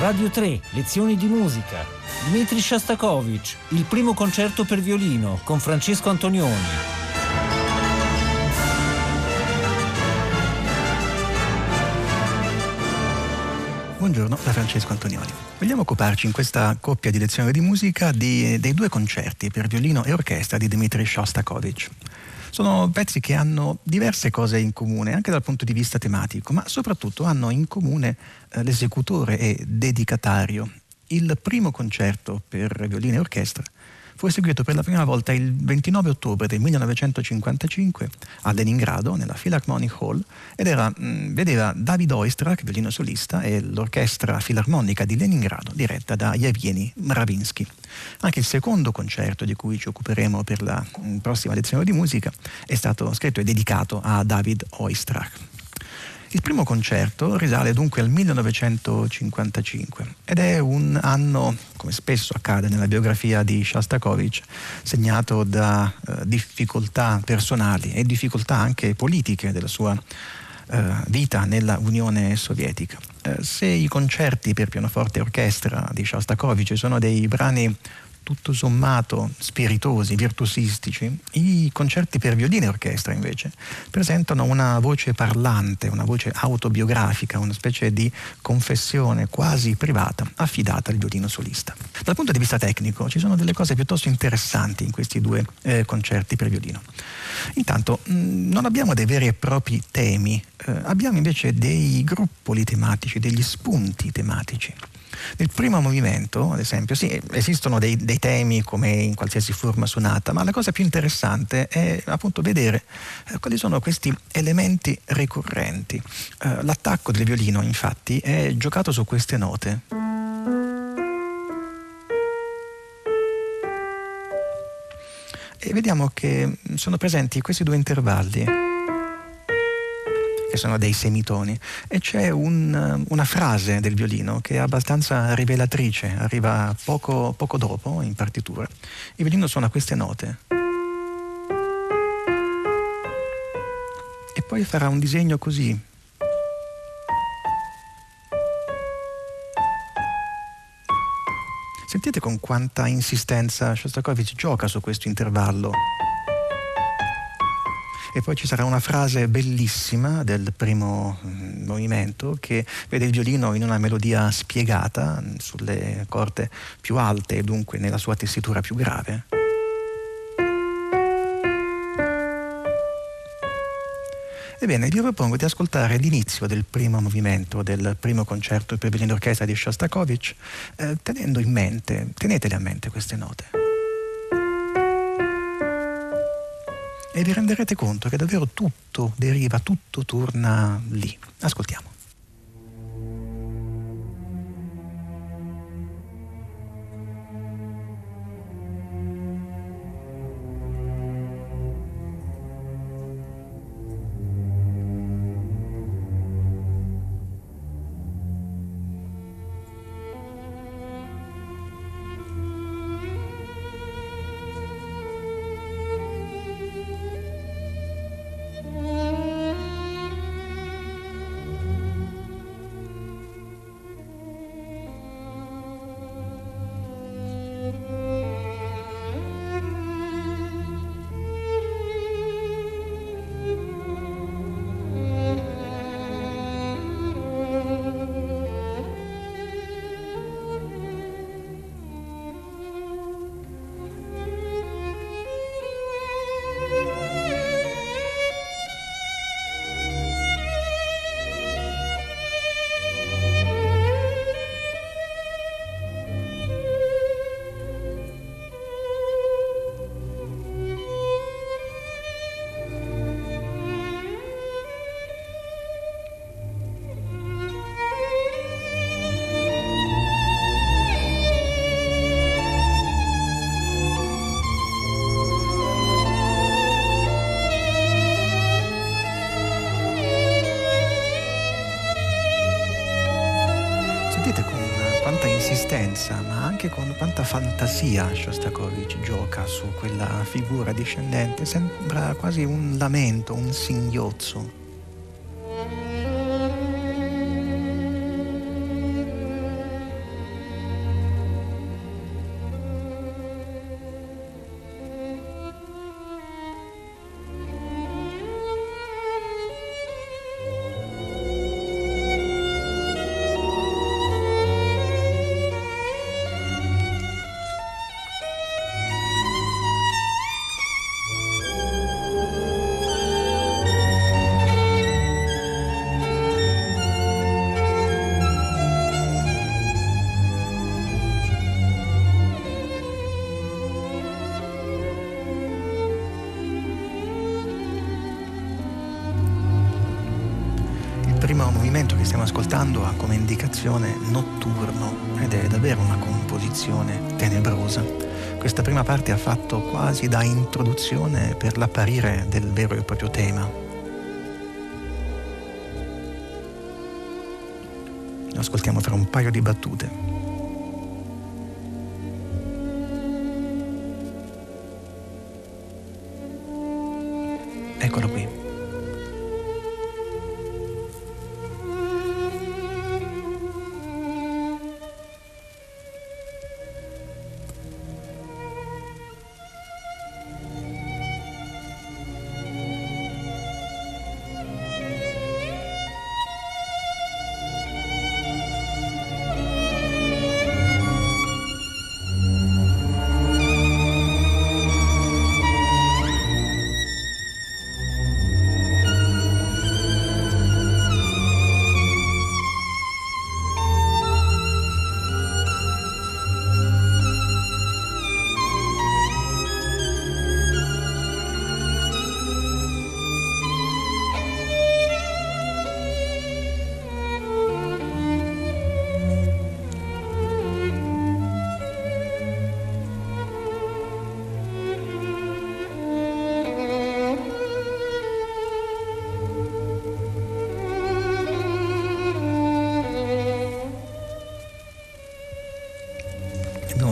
Radio 3, lezioni di musica. Dmitri Shostakovich, il primo concerto per violino con Francesco Antonioni. Buongiorno da Francesco Antonioni. Vogliamo occuparci in questa coppia di lezioni di musica di, dei due concerti per violino e orchestra di Dmitri Shostakovich. Sono pezzi che hanno diverse cose in comune, anche dal punto di vista tematico, ma soprattutto hanno in comune eh, l'esecutore e dedicatario. Il primo concerto per violino e orchestra fu eseguito per la prima volta il 29 ottobre del 1955 a Leningrado, nella Philharmonic Hall, ed era, mh, mm, vedeva David Oistrakh, violino solista, e l'orchestra filarmonica di Leningrado, diretta da Yevgeny Mravinsky. Anche il secondo concerto di cui ci occuperemo per la mh, mm, prossima lezione di musica è stato scritto e dedicato a David Oistrakh. Il primo concerto risale dunque al 1955 ed è un anno, come spesso accade nella biografia di Shostakovich, segnato da eh, difficoltà personali e difficoltà anche politiche della sua eh, vita nella Unione Sovietica. Eh, se i concerti per pianoforte e orchestra di Shostakovich sono dei brani tutto sommato spiritosi, virtuosistici, i concerti per violino e orchestra invece presentano una voce parlante, una voce autobiografica, una specie di confessione quasi privata affidata al violino solista. Dal punto di vista tecnico ci sono delle cose piuttosto interessanti in questi due eh, concerti per violino. Intanto mh, mm, non abbiamo dei veri e propri temi, eh, abbiamo invece dei gruppoli tematici, degli spunti tematici. Nel primo movimento, ad esempio, sì, esistono dei, dei, temi come in qualsiasi forma suonata, ma la cosa più interessante è appunto vedere eh, quali sono questi elementi ricorrenti. Eh, l'attacco del violino, infatti, è giocato su queste note. E vediamo che sono presenti questi due intervalli che sono dei semitoni, e c'è un, una frase del violino che è abbastanza rivelatrice, arriva poco, poco dopo in partitura. Il violino suona queste note. E poi farà un disegno così, Sentite con quanta insistenza Shostakovich gioca su questo intervallo e poi ci sarà una frase bellissima del primo mm, movimento che vede il violino in una melodia spiegata mm, sulle corde più alte e dunque nella sua tessitura più grave. Ebbene, vi propongo di ascoltare l'inizio del primo movimento del primo concerto per violino d'orchestra di Shostakovich, eh, tenendo in mente, tenetele a mente queste note. E vi renderete conto che davvero tutto deriva, tutto torna lì. Ascoltiamo. Insistenza, ma anche con quanta fantasia Shostakovich gioca su quella figura discendente, sembra quasi un lamento, un singhiozzo. Stiamo ascoltando ha come indicazione notturno ed è davvero una composizione tenebrosa. Questa prima parte ha fatto quasi da introduzione per l'apparire del vero e proprio tema. Lo ascoltiamo tra un paio di battute.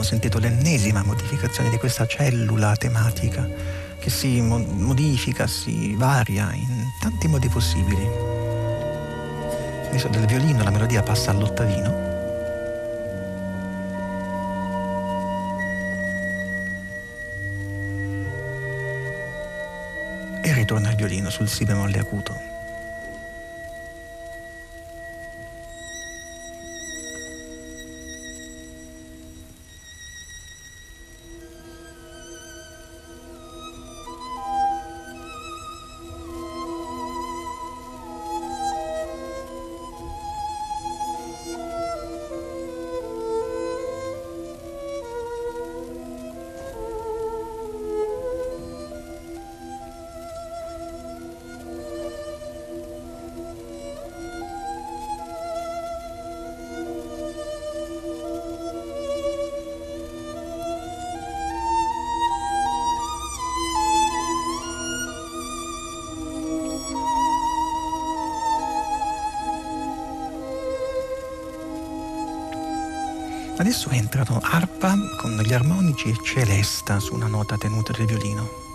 Sentito l'ennesima modificazione di questa cellula tematica che si mo- modifica, si varia in tanti modi possibili. Adesso del violino la melodia passa all'ottavino. E ritorna il violino sul si bemolle acuto. Adesso entrano arpa con gli armonici e celesta su una nota tenuta del violino.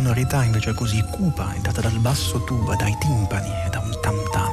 Sonorità invece così cupa data dal basso tuba, dai timpani e da un tam tam.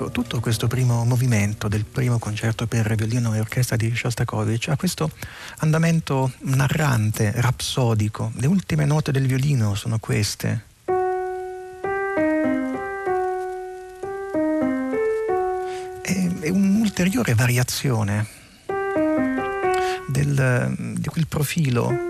Ecco, tutto questo primo movimento del primo concerto per violino e orchestra di Shostakovich ha questo andamento narrante, rapsodico. Le ultime note del violino sono queste. È, un'ulteriore variazione del, di quel profilo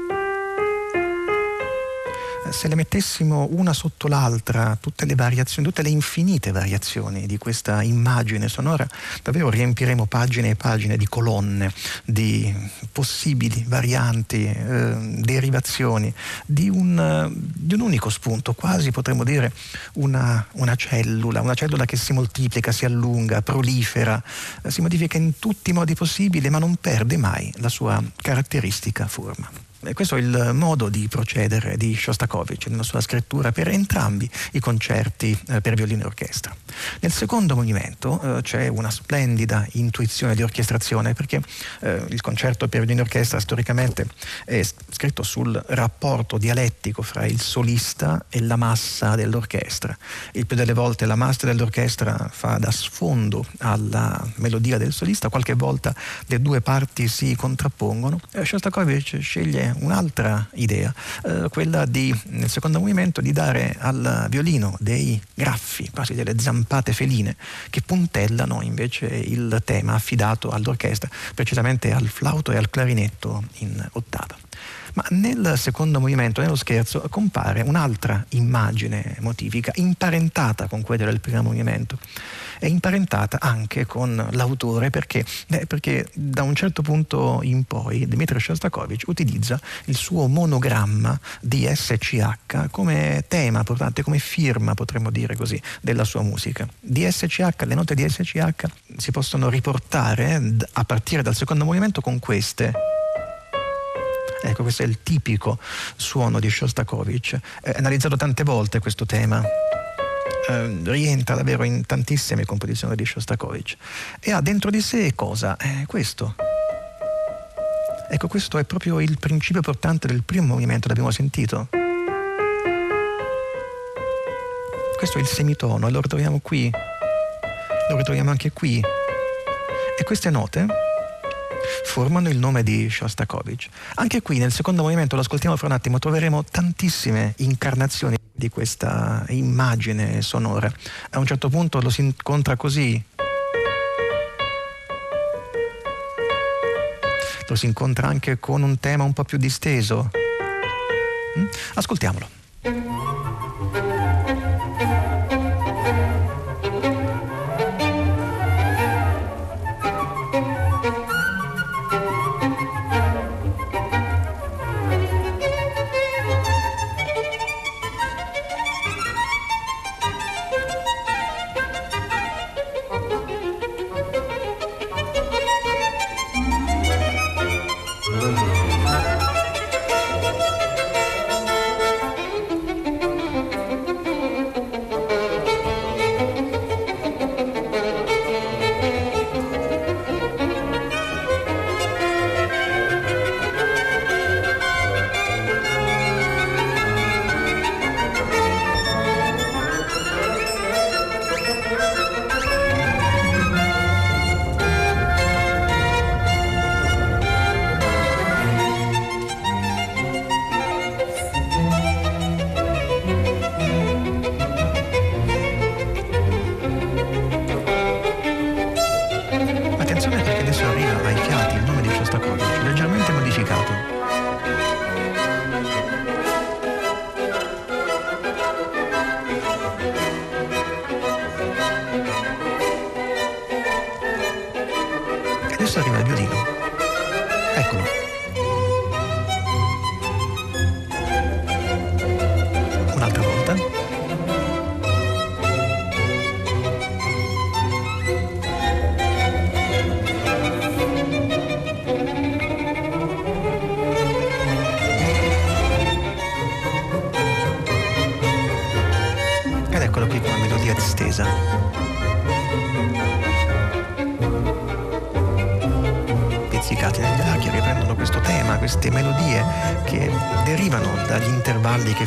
se le mettessimo una sotto l'altra, tutte le variazioni, tutte le infinite variazioni di questa immagine sonora, davvero riempiremo pagine e pagine di colonne, di possibili varianti, eh, derivazioni, di un, di un, unico spunto, quasi potremmo dire una, una, cellula, una cellula che si moltiplica, si allunga, prolifera, eh, si modifica in tutti i modi possibili, ma non perde mai la sua caratteristica forma. E questo è il modo di procedere di Shostakovich nella sua scrittura per entrambi i concerti eh, per violino e orchestra. Nel secondo movimento eh, c'è una splendida intuizione di orchestrazione perché eh, il concerto per violino e orchestra storicamente è scritto sul rapporto dialettico fra il solista e la massa dell'orchestra. Il più delle volte la massa dell'orchestra fa da sfondo alla melodia del solista, qualche volta le due parti si contrappongono. Shostakovich sceglie un'altra idea, eh, quella di, nel secondo movimento di dare al violino dei graffi, quasi delle zampate feline, che puntellano invece il tema affidato all'orchestra, precisamente al flauto e al clarinetto in ottava. Ma nel secondo movimento, nello scherzo, compare un'altra immagine motivica, imparentata con quella del primo movimento è imparentata anche con l'autore perché, eh, perché da un certo punto in poi Dmitry Shostakovich utilizza il suo monogramma di SCH come tema portante, come firma potremmo dire così, della sua musica. Di SCH, le note di SCH si possono riportare a partire dal secondo movimento con queste. Ecco, questo è il tipico suono di Shostakovich. È analizzato tante volte questo tema eh, rientra davvero in tantissime composizioni di Shostakovich e ha dentro di sé cosa? Eh, questo. Ecco, questo è proprio il principio portante del primo movimento, l'abbiamo sentito. Questo è il semitono e lo ritroviamo qui, lo ritroviamo anche qui. E queste note formano il nome di Shostakovich. Anche qui nel secondo movimento, lo ascoltiamo fra un attimo, troveremo tantissime incarnazioni di questa immagine sonora. A un certo punto lo si incontra così. Lo si incontra anche con un tema un po' più disteso. Mm? Ascoltiamolo.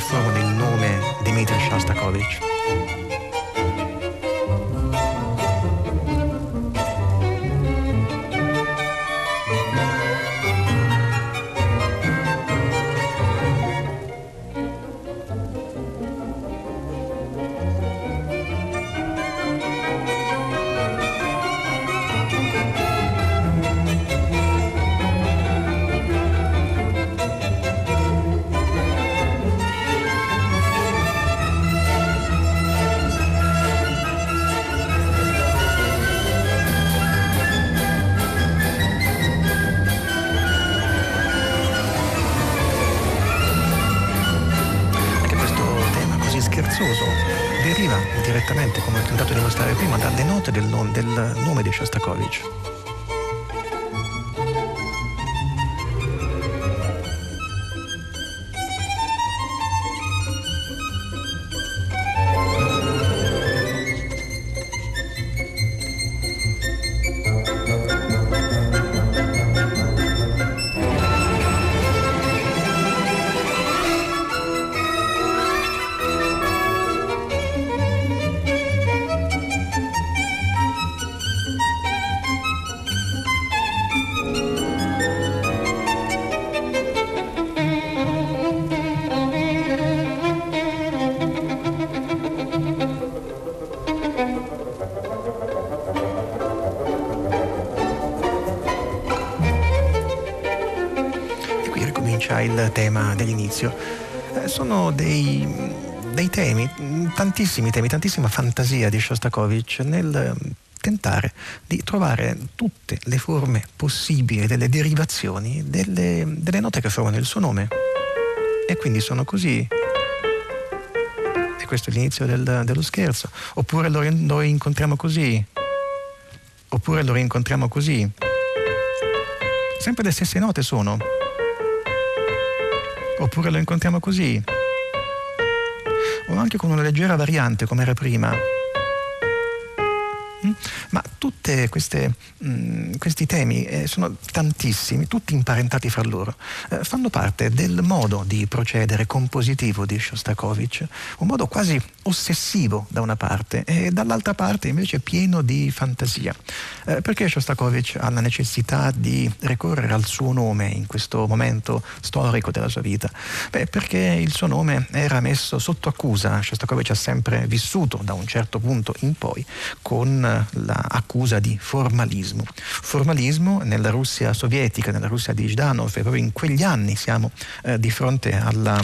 persone il nome Dmitry Shostakovich. del nome di Shostakovich. Tema dell'inizio. Eh, sono dei, dei temi, tantissimi temi, tantissima fantasia di Shostakovich nel tentare di trovare tutte le forme possibili delle derivazioni delle, delle note che formano il suo nome. E quindi sono così e questo è l'inizio del, dello scherzo. Oppure lo, lo, incontriamo così. Oppure lo rincontriamo così. Sempre le stesse note sono. Oppure lo incontriamo così. O anche con una leggera variante come era prima. Mm? Ma tutti mm, questi temi eh, sono tantissimi, tutti imparentati fra loro, eh, fanno parte del modo di procedere compositivo di Shostakovich, un modo quasi ossessivo da una parte e dall'altra parte invece pieno di fantasia. Eh, perché Shostakovich ha la necessità di ricorrere al suo nome in questo momento storico della sua vita? Beh, perché il suo nome era messo sotto accusa, Shostakovich ha sempre vissuto da un certo punto in poi con l'accusa di formalismo. Formalismo nella Russia sovietica, nella Russia di Zhdanov, e proprio in quegli anni siamo eh, di fronte alla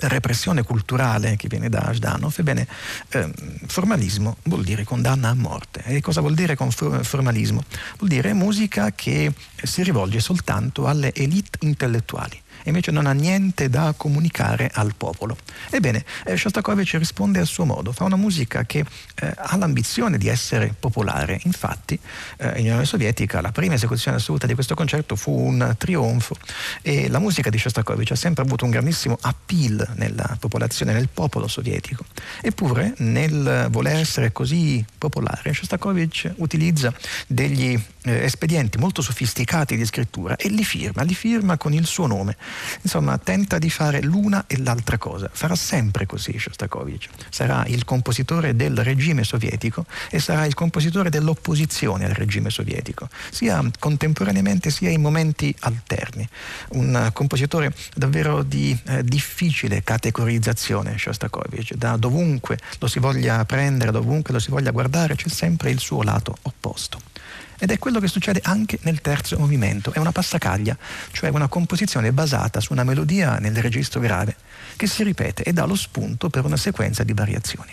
repressione culturale che viene da Zhdanov, ebbene, eh, formalismo vuol dire condanna a morte. E cosa vuol dire con formalismo? Vuol dire musica che si rivolge soltanto alle elite intellettuali e invece non ha niente da comunicare al popolo. Ebbene, eh, Shostakovich risponde al suo modo, fa una musica che eh, ha l'ambizione di essere popolare. Infatti, eh, in Unione Sovietica la prima esecuzione assoluta di questo concerto fu un trionfo e la musica di Shostakovich ha sempre avuto un grandissimo appeal nella popolazione, nel popolo sovietico. Eppure, nel voler essere così popolare, Shostakovich utilizza degli eh, espedienti molto sofisticati di scrittura e li firma, li firma con il suo nome. Insomma, tenta di fare l'una e l'altra cosa. Farà sempre così Shostakovich. Sarà il compositore del regime sovietico e sarà il compositore dell'opposizione al regime sovietico, sia contemporaneamente sia in momenti alterni. Un compositore davvero di eh, difficile categorizzazione Shostakovich. Da dovunque lo si voglia prendere, dovunque lo si voglia guardare, c'è sempre il suo lato opposto. Ed è quello che succede anche nel terzo movimento. È una passacaglia, cioè una composizione basata su una melodia nel registro grave che si ripete e dà lo spunto per una sequenza di variazioni.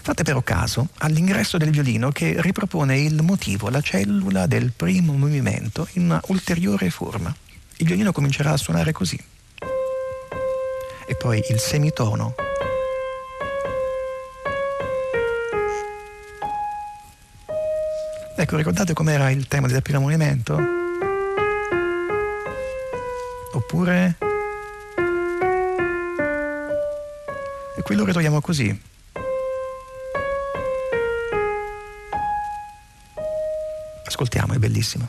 Fate però caso all'ingresso del violino che ripropone il motivo, la cellula del primo movimento in una ulteriore forma. Il violino comincerà a suonare così. E poi il semitono Ecco, ricordate com'era il tema del primo movimento? Oppure... E qui lo ritroviamo così. Ascoltiamo, è bellissimo.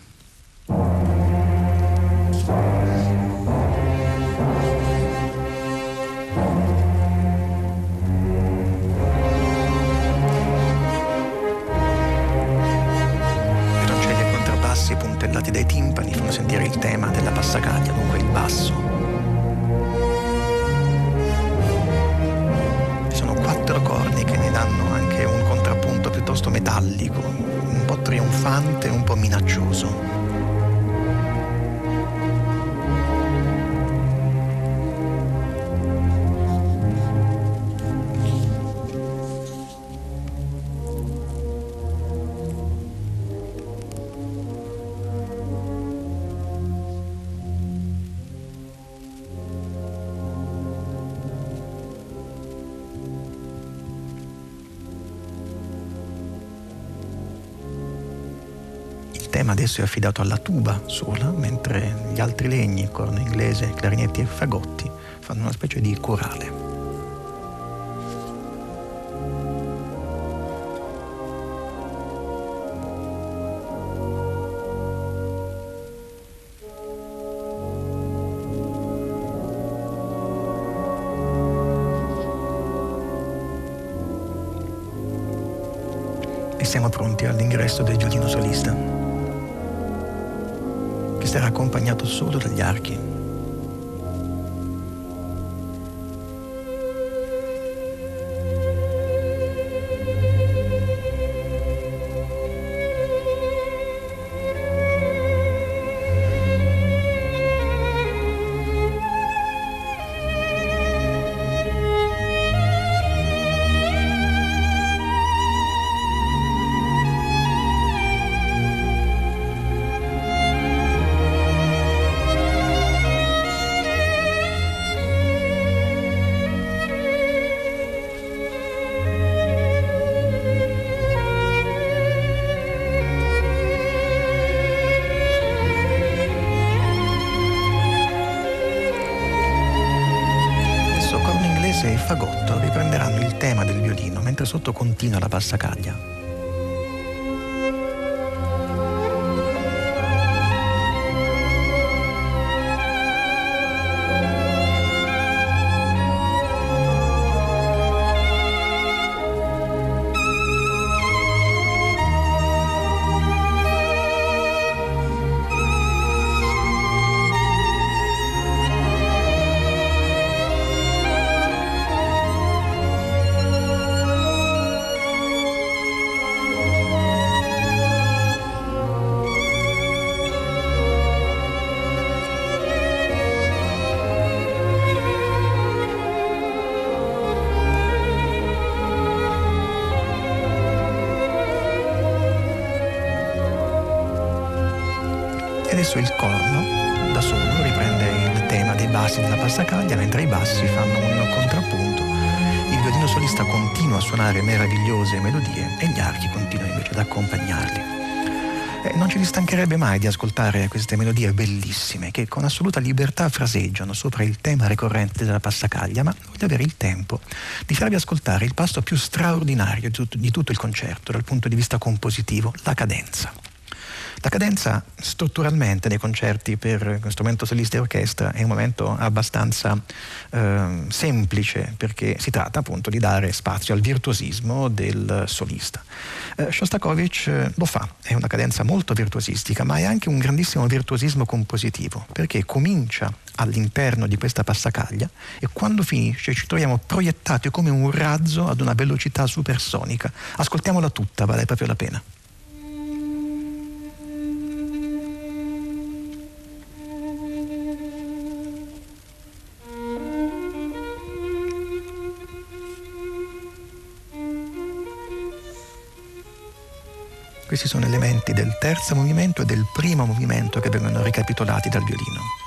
Tema adesso è affidato alla tuba sola, mentre gli altri legni, corno inglese, clarinetti e fagotti, fanno una specie di corale. E siamo pronti all'ingresso del violino solista sarà accompagnato solo dagli archi. Sotto continua la passacaglia. Adesso il corno da solo riprende il tema dei bassi della passacaglia, mentre i bassi fanno un contrappunto. Il violino solista continua a suonare meravigliose melodie e gli archi continuano invece ad accompagnarli. Eh, non ci distancherebbe mai di ascoltare queste melodie bellissime che con assoluta libertà fraseggiano sopra il tema ricorrente della passacaglia, ma voglio avere il tempo di farvi ascoltare il passo più straordinario di tutto, di tutto il concerto dal punto di vista compositivo, la cadenza. La cadenza strutturalmente nei concerti per strumento solista e orchestra è un momento abbastanza eh, semplice perché si tratta appunto di dare spazio al virtuosismo del solista. Eh, Shostakovich eh, lo fa, è una cadenza molto virtuosistica, ma è anche un grandissimo virtuosismo compositivo perché comincia all'interno di questa passacaglia e quando finisce ci troviamo proiettati come un razzo ad una velocità supersonica. Ascoltiamola tutta, vale proprio la pena. Questi sono elementi del terzo movimento e del primo movimento che vengono ricapitolati dal violino.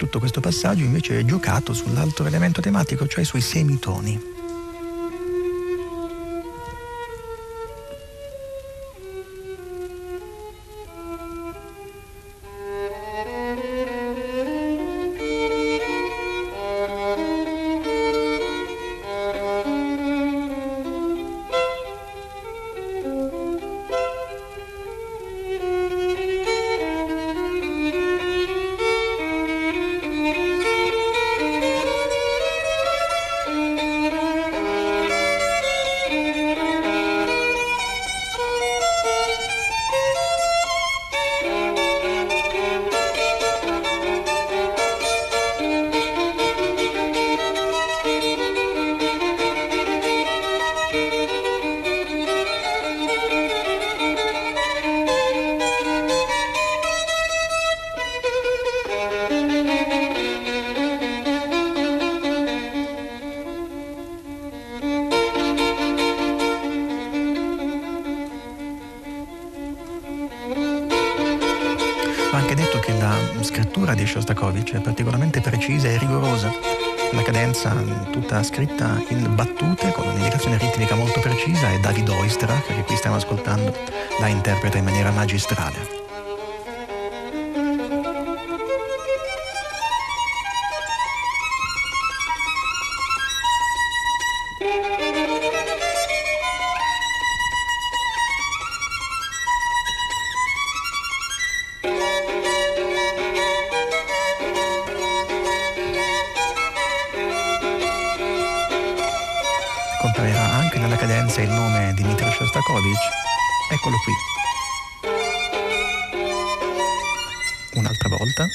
Tutto questo passaggio invece è giocato sull'altro elemento tematico, cioè sui semitoni. Shostakovich è particolarmente precisa e rigorosa. La cadenza tutta scritta in battute con un'indicazione ritmica molto precisa e David Oistrakh, che qui stiamo ascoltando, la interpreta in maniera magistrale. scomparirà anche nella cadenza il nome di Dmitry Shostakovich, eccolo qui. Un'altra volta.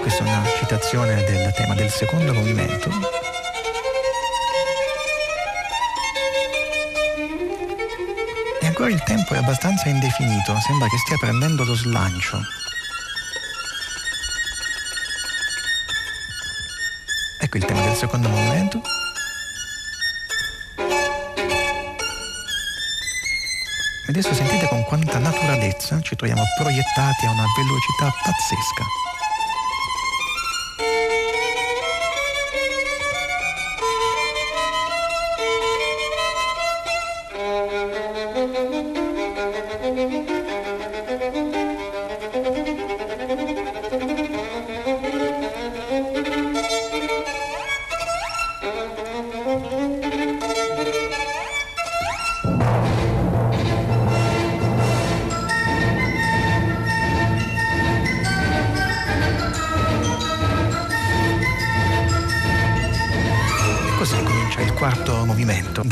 Questa è una citazione del tema del secondo movimento ancora il tempo è abbastanza indefinito, sembra che stia prendendo lo slancio. Ecco il tema del secondo movimento. Adesso sentite con quanta naturalezza ci troviamo proiettati a una velocità pazzesca.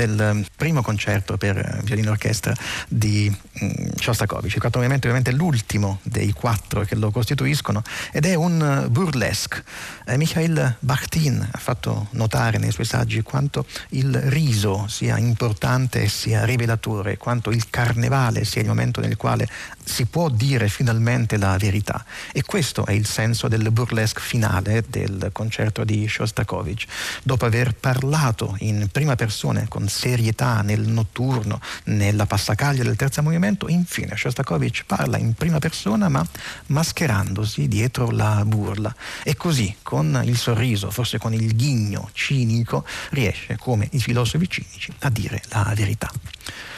Del primo concerto per eh, violino orchestra di mm, Shostakovich. Il quarto movimento è ovviamente l'ultimo dei quattro che lo costituiscono ed è un eh, burlesque. Eh, Mikhail Bakhtin ha fatto notare nei suoi saggi quanto il riso sia importante e sia rivelatore, quanto il carnevale sia il momento nel quale si può dire finalmente la verità. E questo è il senso del burlesque finale del concerto di Shostakovich. Dopo aver parlato in prima persona con serietà nel notturno, nella passacaglia del terzo movimento, infine Shostakovich parla in prima persona ma mascherandosi dietro la burla. E così, con il sorriso, forse con il ghigno cinico, riesce, come i filosofi cinici, a dire la verità.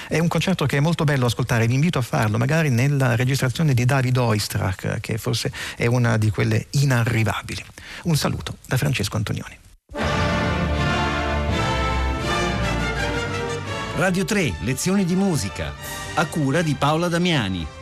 È un concerto che è molto bello ascoltare, vi invito a farlo, magari nella registrazione di David Oistrakh, che forse è una di quelle inarrivabili. Un saluto da Francesco Antonioni. Radio 3, lezioni di musica, a cura di Paola Damiani.